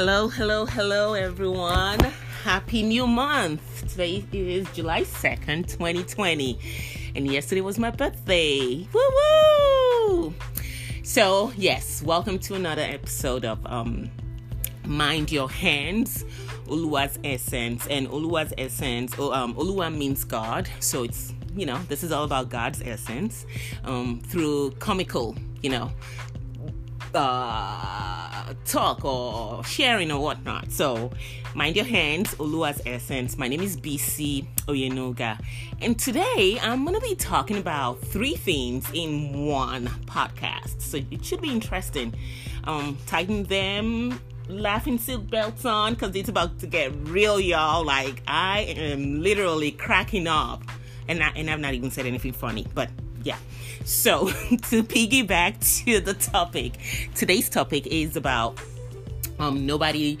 Hello, hello, hello, everyone. Happy new month. Today is July 2nd, 2020. And yesterday was my birthday. Woo woo! So, yes, welcome to another episode of um, Mind Your Hands, Oluwa's Essence. And Oluwa's Essence, oh, um, Oluwa means God. So it's, you know, this is all about God's essence um, through comical, you know, uh, talk or sharing or whatnot. So, mind your hands, Oluwa's Essence. My name is BC Oyenuga, and today I'm going to be talking about three themes in one podcast. So, it should be interesting. Um, tighten them, laughing silk belts on, because it's about to get real, y'all. Like, I am literally cracking up, and, I, and I've not even said anything funny, but yeah. So, to piggyback to the topic, today's topic is about um, nobody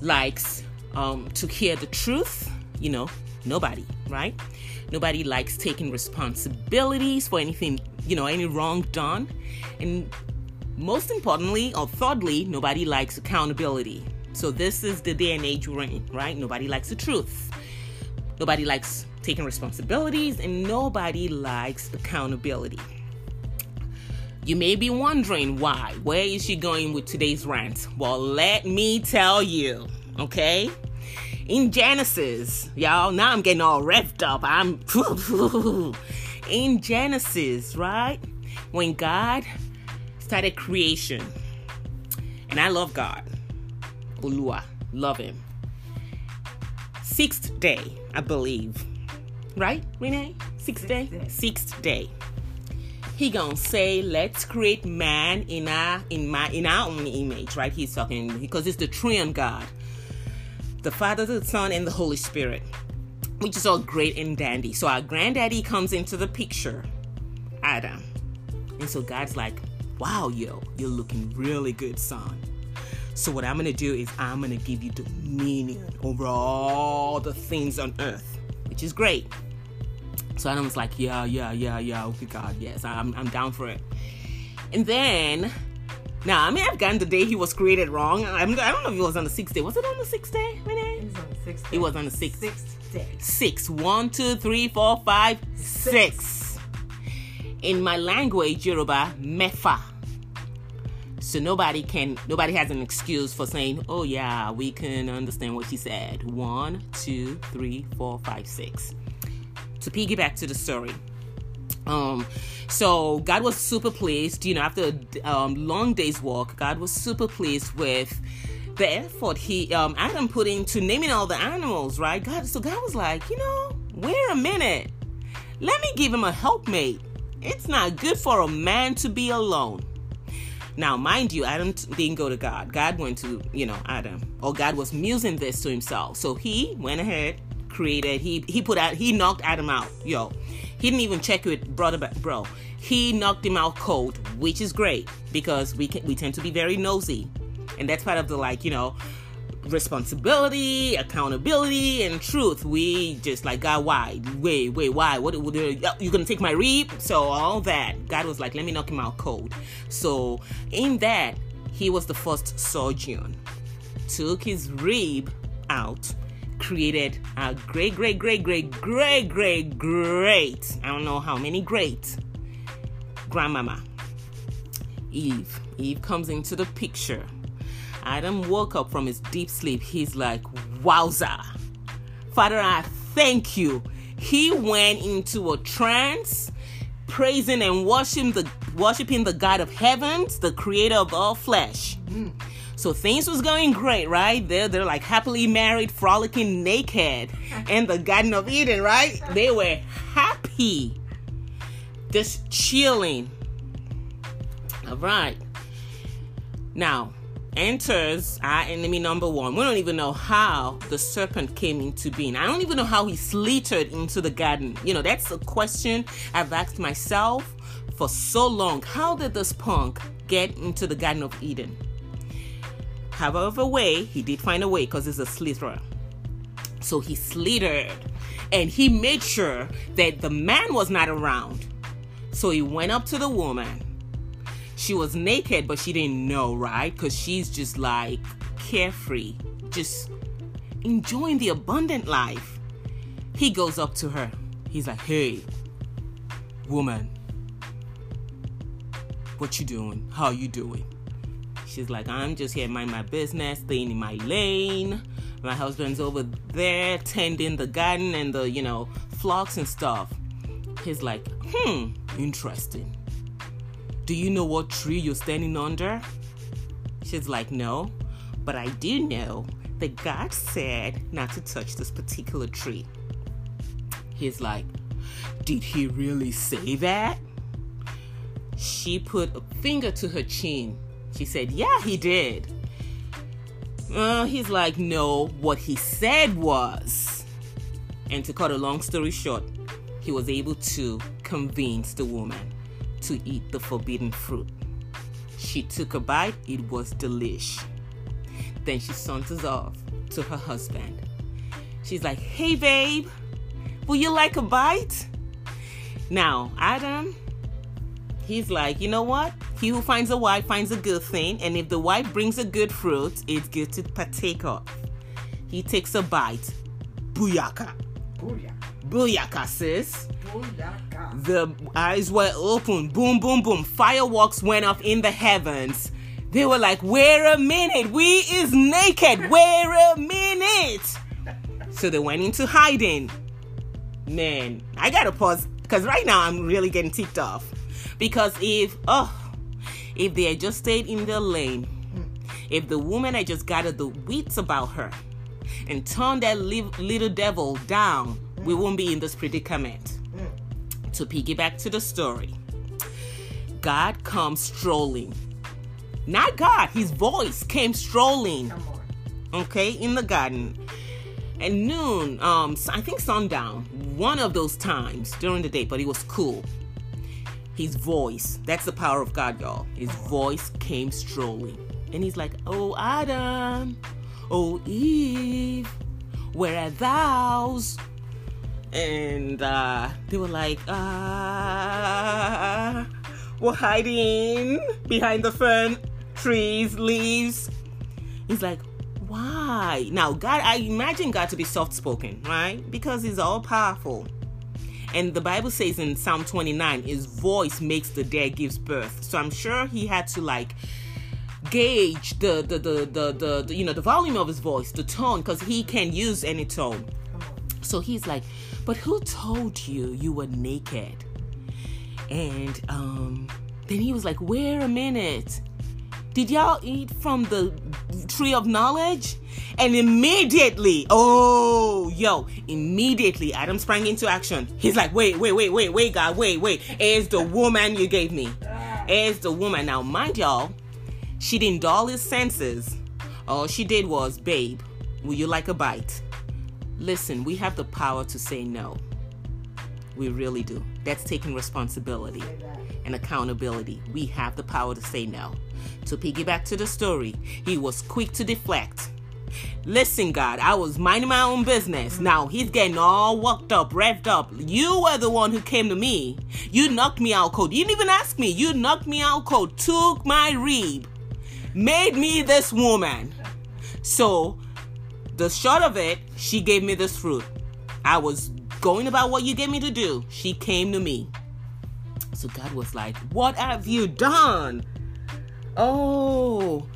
likes um, to hear the truth. You know, nobody, right? Nobody likes taking responsibilities for anything, you know, any wrong done. And most importantly, or thirdly, nobody likes accountability. So, this is the day and age we're in, right? Nobody likes the truth. Nobody likes taking responsibilities, and nobody likes accountability. You may be wondering why. Where is she going with today's rant? Well, let me tell you, okay? In Genesis, y'all, now I'm getting all revved up. I'm in Genesis, right? When God started creation, and I love God, Oluwa, love Him. Sixth day, I believe, right, Renee? Sixth day, sixth day. He gonna say let's create man in our in my in our own image right? He's talking because it's the triune god the father the son and the holy spirit which is all great and dandy. So our granddaddy comes into the picture adam. And so god's like wow yo you're looking really good son so what i'm gonna do is i'm gonna give you dominion over all the things on mm. earth which is great so Adam was like, yeah, yeah, yeah, yeah. Oh, okay, God, yes, I'm, I'm down for it. And then, now I may have gotten the day he was created wrong. I'm, I don't know if it was on the sixth day. Was it on the sixth day, Renee? It was on the sixth day. It was on the sixth. Sixth day. Six. One, two, three, four, five, six. six. In my language, Yoruba, mefa. So nobody can, nobody has an excuse for saying, oh yeah, we can understand what she said. One, two, three, four, five, six to piggyback to the story. Um, so God was super pleased, you know, after a um, long day's walk, God was super pleased with the effort he um Adam put into naming all the animals, right? God, so God was like, you know, wait a minute, let me give him a helpmate. It's not good for a man to be alone. Now, mind you, Adam didn't go to God. God went to, you know, Adam. Or God was musing this to himself. So he went ahead, created. He he put out he knocked Adam out. Yo, he didn't even check with brother bro. He knocked him out cold, which is great because we can, we tend to be very nosy, and that's part of the like you know responsibility, accountability, and truth. We just like God, why? Wait, wait, why? What? what uh, you gonna take my reap? So all that. God was like, let me knock him out cold. So in that, he was the first surgeon. Took his rib out created a great, great, great, great, great, great, great, I don't know how many great grandmama. Eve. Eve comes into the picture. Adam woke up from his deep sleep. He's like, Wowza. Father, I thank you. He went into a trance, praising and worshiping the worshiping the God of heavens, the creator of all flesh. Mm. So things was going great, right? They're they're like happily married, frolicking naked in the Garden of Eden, right? They were happy. Just chilling. All right. Now, enters our enemy number one. We don't even know how the serpent came into being. I don't even know how he slithered into the garden. You know, that's a question I've asked myself for so long. How did this punk get into the Garden of Eden? However, way he did find a way because he's a slitherer. So he slithered and he made sure that the man was not around. So he went up to the woman. She was naked, but she didn't know, right? Because she's just like carefree, just enjoying the abundant life. He goes up to her. He's like, "Hey, woman, what you doing? How you doing?" She's like, "I'm just here mind my business, staying in my lane. My husband's over there tending the garden and the, you know, flocks and stuff." He's like, "Hmm, interesting. Do you know what tree you're standing under?" She's like, "No, but I do know that God said not to touch this particular tree." He's like, Did he really say that? She put a finger to her chin. She said, Yeah, he did. Uh, he's like, No, what he said was. And to cut a long story short, he was able to convince the woman to eat the forbidden fruit. She took a bite, it was delish. Then she saunters off to her husband. She's like, Hey, babe, Will you like a bite? Now, Adam, he's like, you know what? He who finds a wife finds a good thing, and if the wife brings a good fruit, it's good to partake of. He takes a bite. Booyaka. Booyah. Booyaka, sis. Booyaka. The eyes were open. Boom, boom, boom. Fireworks went off in the heavens. They were like, wait a minute. We is naked. Wait a minute. So they went into hiding man, I gotta pause because right now I'm really getting ticked off. Because if oh, if they had just stayed in their lane, if the woman had just gathered the wits about her and turned that li- little devil down, we won't be in this predicament. To piggyback to the story, God comes strolling. Not God, his voice came strolling, okay, in the garden. At noon, um, I think sundown, one of those times during the day, but it was cool. His voice, that's the power of God, y'all. His voice came strolling. And he's like, Oh, Adam, oh, Eve, where are thous? And uh, they were like, Ah, we're hiding behind the fern, trees, leaves. He's like, why? Now, God, I imagine God to be soft spoken, right? Because He's all powerful. And the Bible says in Psalm 29, His voice makes the dead gives birth. So I'm sure He had to like gauge the the the the, the, the you know the volume of His voice, the tone, because He can use any tone. So He's like, but who told you you were naked? And um, then He was like, wait a minute did y'all eat from the tree of knowledge? And immediately, oh, yo, immediately Adam sprang into action. He's like, wait, wait, wait, wait, wait, God, wait, wait. It's the woman you gave me. It's the woman. Now, mind y'all, she didn't dull his senses. All she did was, babe, will you like a bite? Listen, we have the power to say no. We really do. That's taking responsibility and accountability. We have the power to say no. To piggyback to the story, he was quick to deflect. Listen, God, I was minding my own business. Now he's getting all worked up, revved up. You were the one who came to me. You knocked me out cold. You didn't even ask me. You knocked me out cold, took my rib, made me this woman. So, the short of it, she gave me this fruit. I was going about what you gave me to do. She came to me. So God was like, What have you done? Oh,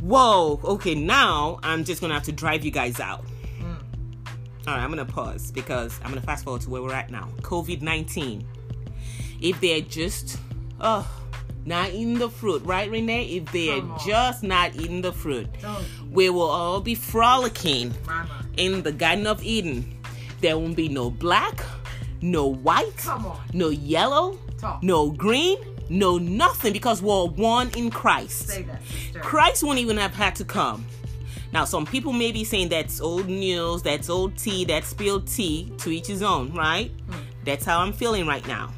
whoa. Okay, now I'm just gonna have to drive you guys out. Hmm. All right, I'm gonna pause because I'm gonna fast forward to where we're at now. COVID 19. If they're just, oh, not eating the fruit, right, Renee? If they're just not eating the fruit, Don't we will all be frolicking mama. in the Garden of Eden. There won't be no black, no white, no yellow, Talk. no green, no nothing because we're one in Christ. That. Christ won't even have had to come. Now, some people may be saying that's old news, that's old tea, that's spilled tea, to each his own, right? Hmm. That's how I'm feeling right now.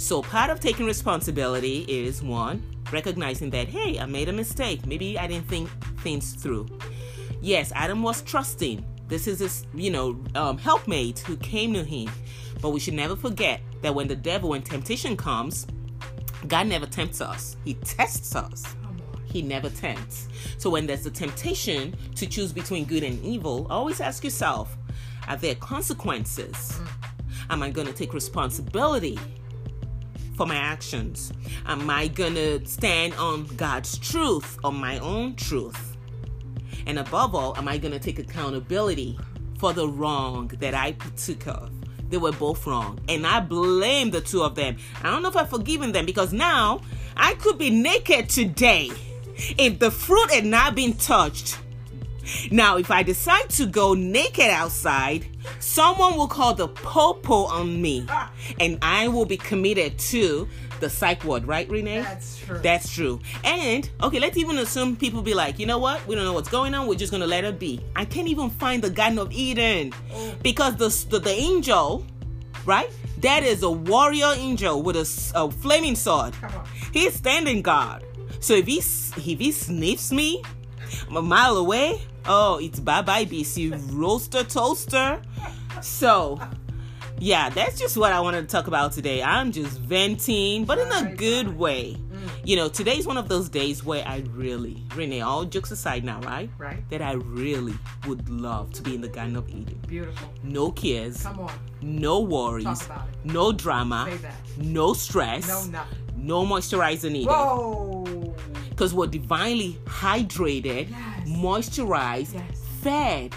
So, part of taking responsibility is one, recognizing that, hey, I made a mistake. Maybe I didn't think things through. Yes, Adam was trusting. This is his, you know, um, helpmate who came to him. But we should never forget that when the devil, when temptation comes, God never tempts us. He tests us. He never tempts. So when there's a temptation to choose between good and evil, always ask yourself, are there consequences? Am I going to take responsibility for my actions? Am I going to stand on God's truth or my own truth? And above all, am I going to take accountability for the wrong that I took of? They were both wrong. And I blame the two of them. I don't know if I've forgiven them because now I could be naked today if the fruit had not been touched. Now, if I decide to go naked outside, someone will call the popo on me, and I will be committed to the psych ward, right, Renee? That's true. That's true. And okay, let's even assume people be like, you know what? We don't know what's going on. We're just gonna let it be. I can't even find the Garden of Eden Oh. because the the, the angel, right? That is a warrior angel with a flaming sword. He's standing guard. So if he if he sniffs me, I'm a mile away. Oh, it's bye bye BC roaster toaster. So yeah, that's just what I wanted to talk about today. I'm just venting, but in a good way. Mm. You know, today's one of those days where I really, Renee, all jokes aside now, right? Right. That I really would love to be in the Garden of Eden. Beautiful. No cares, Come on. no worries, Talk about it. no drama, Say that. no stress, No, nothing. no moisturizer needed. Whoa. Because we're divinely hydrated, Yes. moisturized, Yes. fed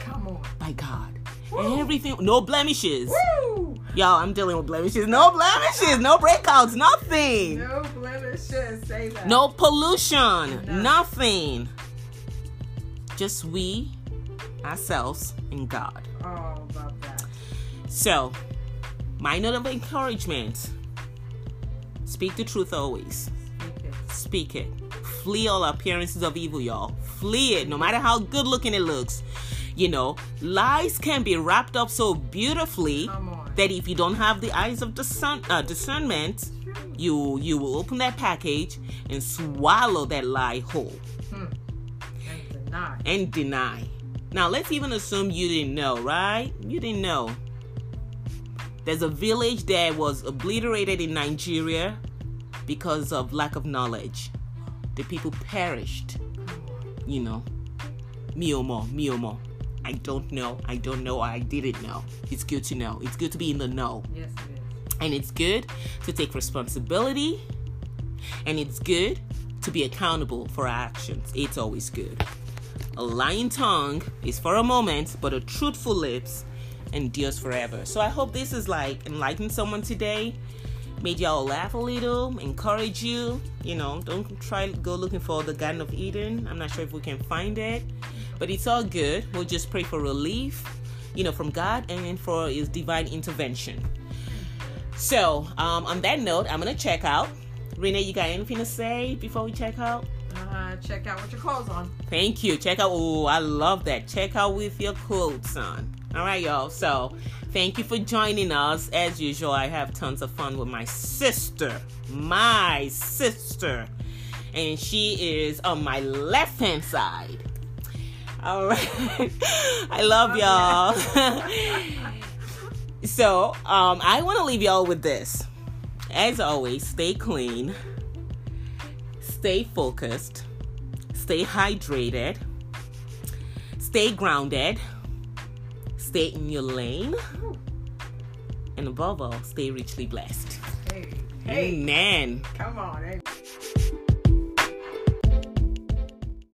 by God. Woo. Everything, no blemishes. Woo. Y'all, I'm dealing with blemishes. No blemishes, no breakouts, nothing. No blemishes. Say that. No pollution, No. nothing. Just we, ourselves, and God. Oh, love that. So, my note of encouragement speak the truth always. Speak it. Speak it. Flee all appearances of evil, y'all. Flee it, no matter how good looking it looks. You know, lies can be wrapped up so beautifully that if you don't have the eyes of discern, uh, discernment, you you will open that package and swallow that lie whole Hmm. And deny. and deny. Now, let's even assume you didn't know, right? You didn't know. There's a village that was obliterated in Nigeria because of lack of knowledge. The people perished, you know. Miomo, Miomo. I don't know. I don't know. I didn't know. It's good to know. It's good to be in the know. Yes, it is. And it's good to take responsibility. And it's good to be accountable for our actions. It's always good. A lying tongue is for a moment, but a truthful lips endures forever. So I hope this is like enlightened someone today. Made y'all laugh a little, encourage you. You know, don't try to go looking for the Garden of Eden. I'm not sure if we can find it, but it's all good. We'll just pray for relief, you know, from God and for His divine intervention. So, um, on that note, I'm gonna check out. Renee, you got anything to say before we check out? Uh, check out what your clothes on. Thank you. Check out. Oh, I love that. Check out with your clothes on. All right, y'all. So, thank you for joining us. As usual, I have tons of fun with my sister. My sister. And she is on my left hand side. All right. I love y'all. so, um, I want to leave y'all with this. As always, stay clean, stay focused, stay hydrated, stay grounded, stay in your lane, and above all, stay richly blessed. Hey. Hey. Amen. Come on. Hey.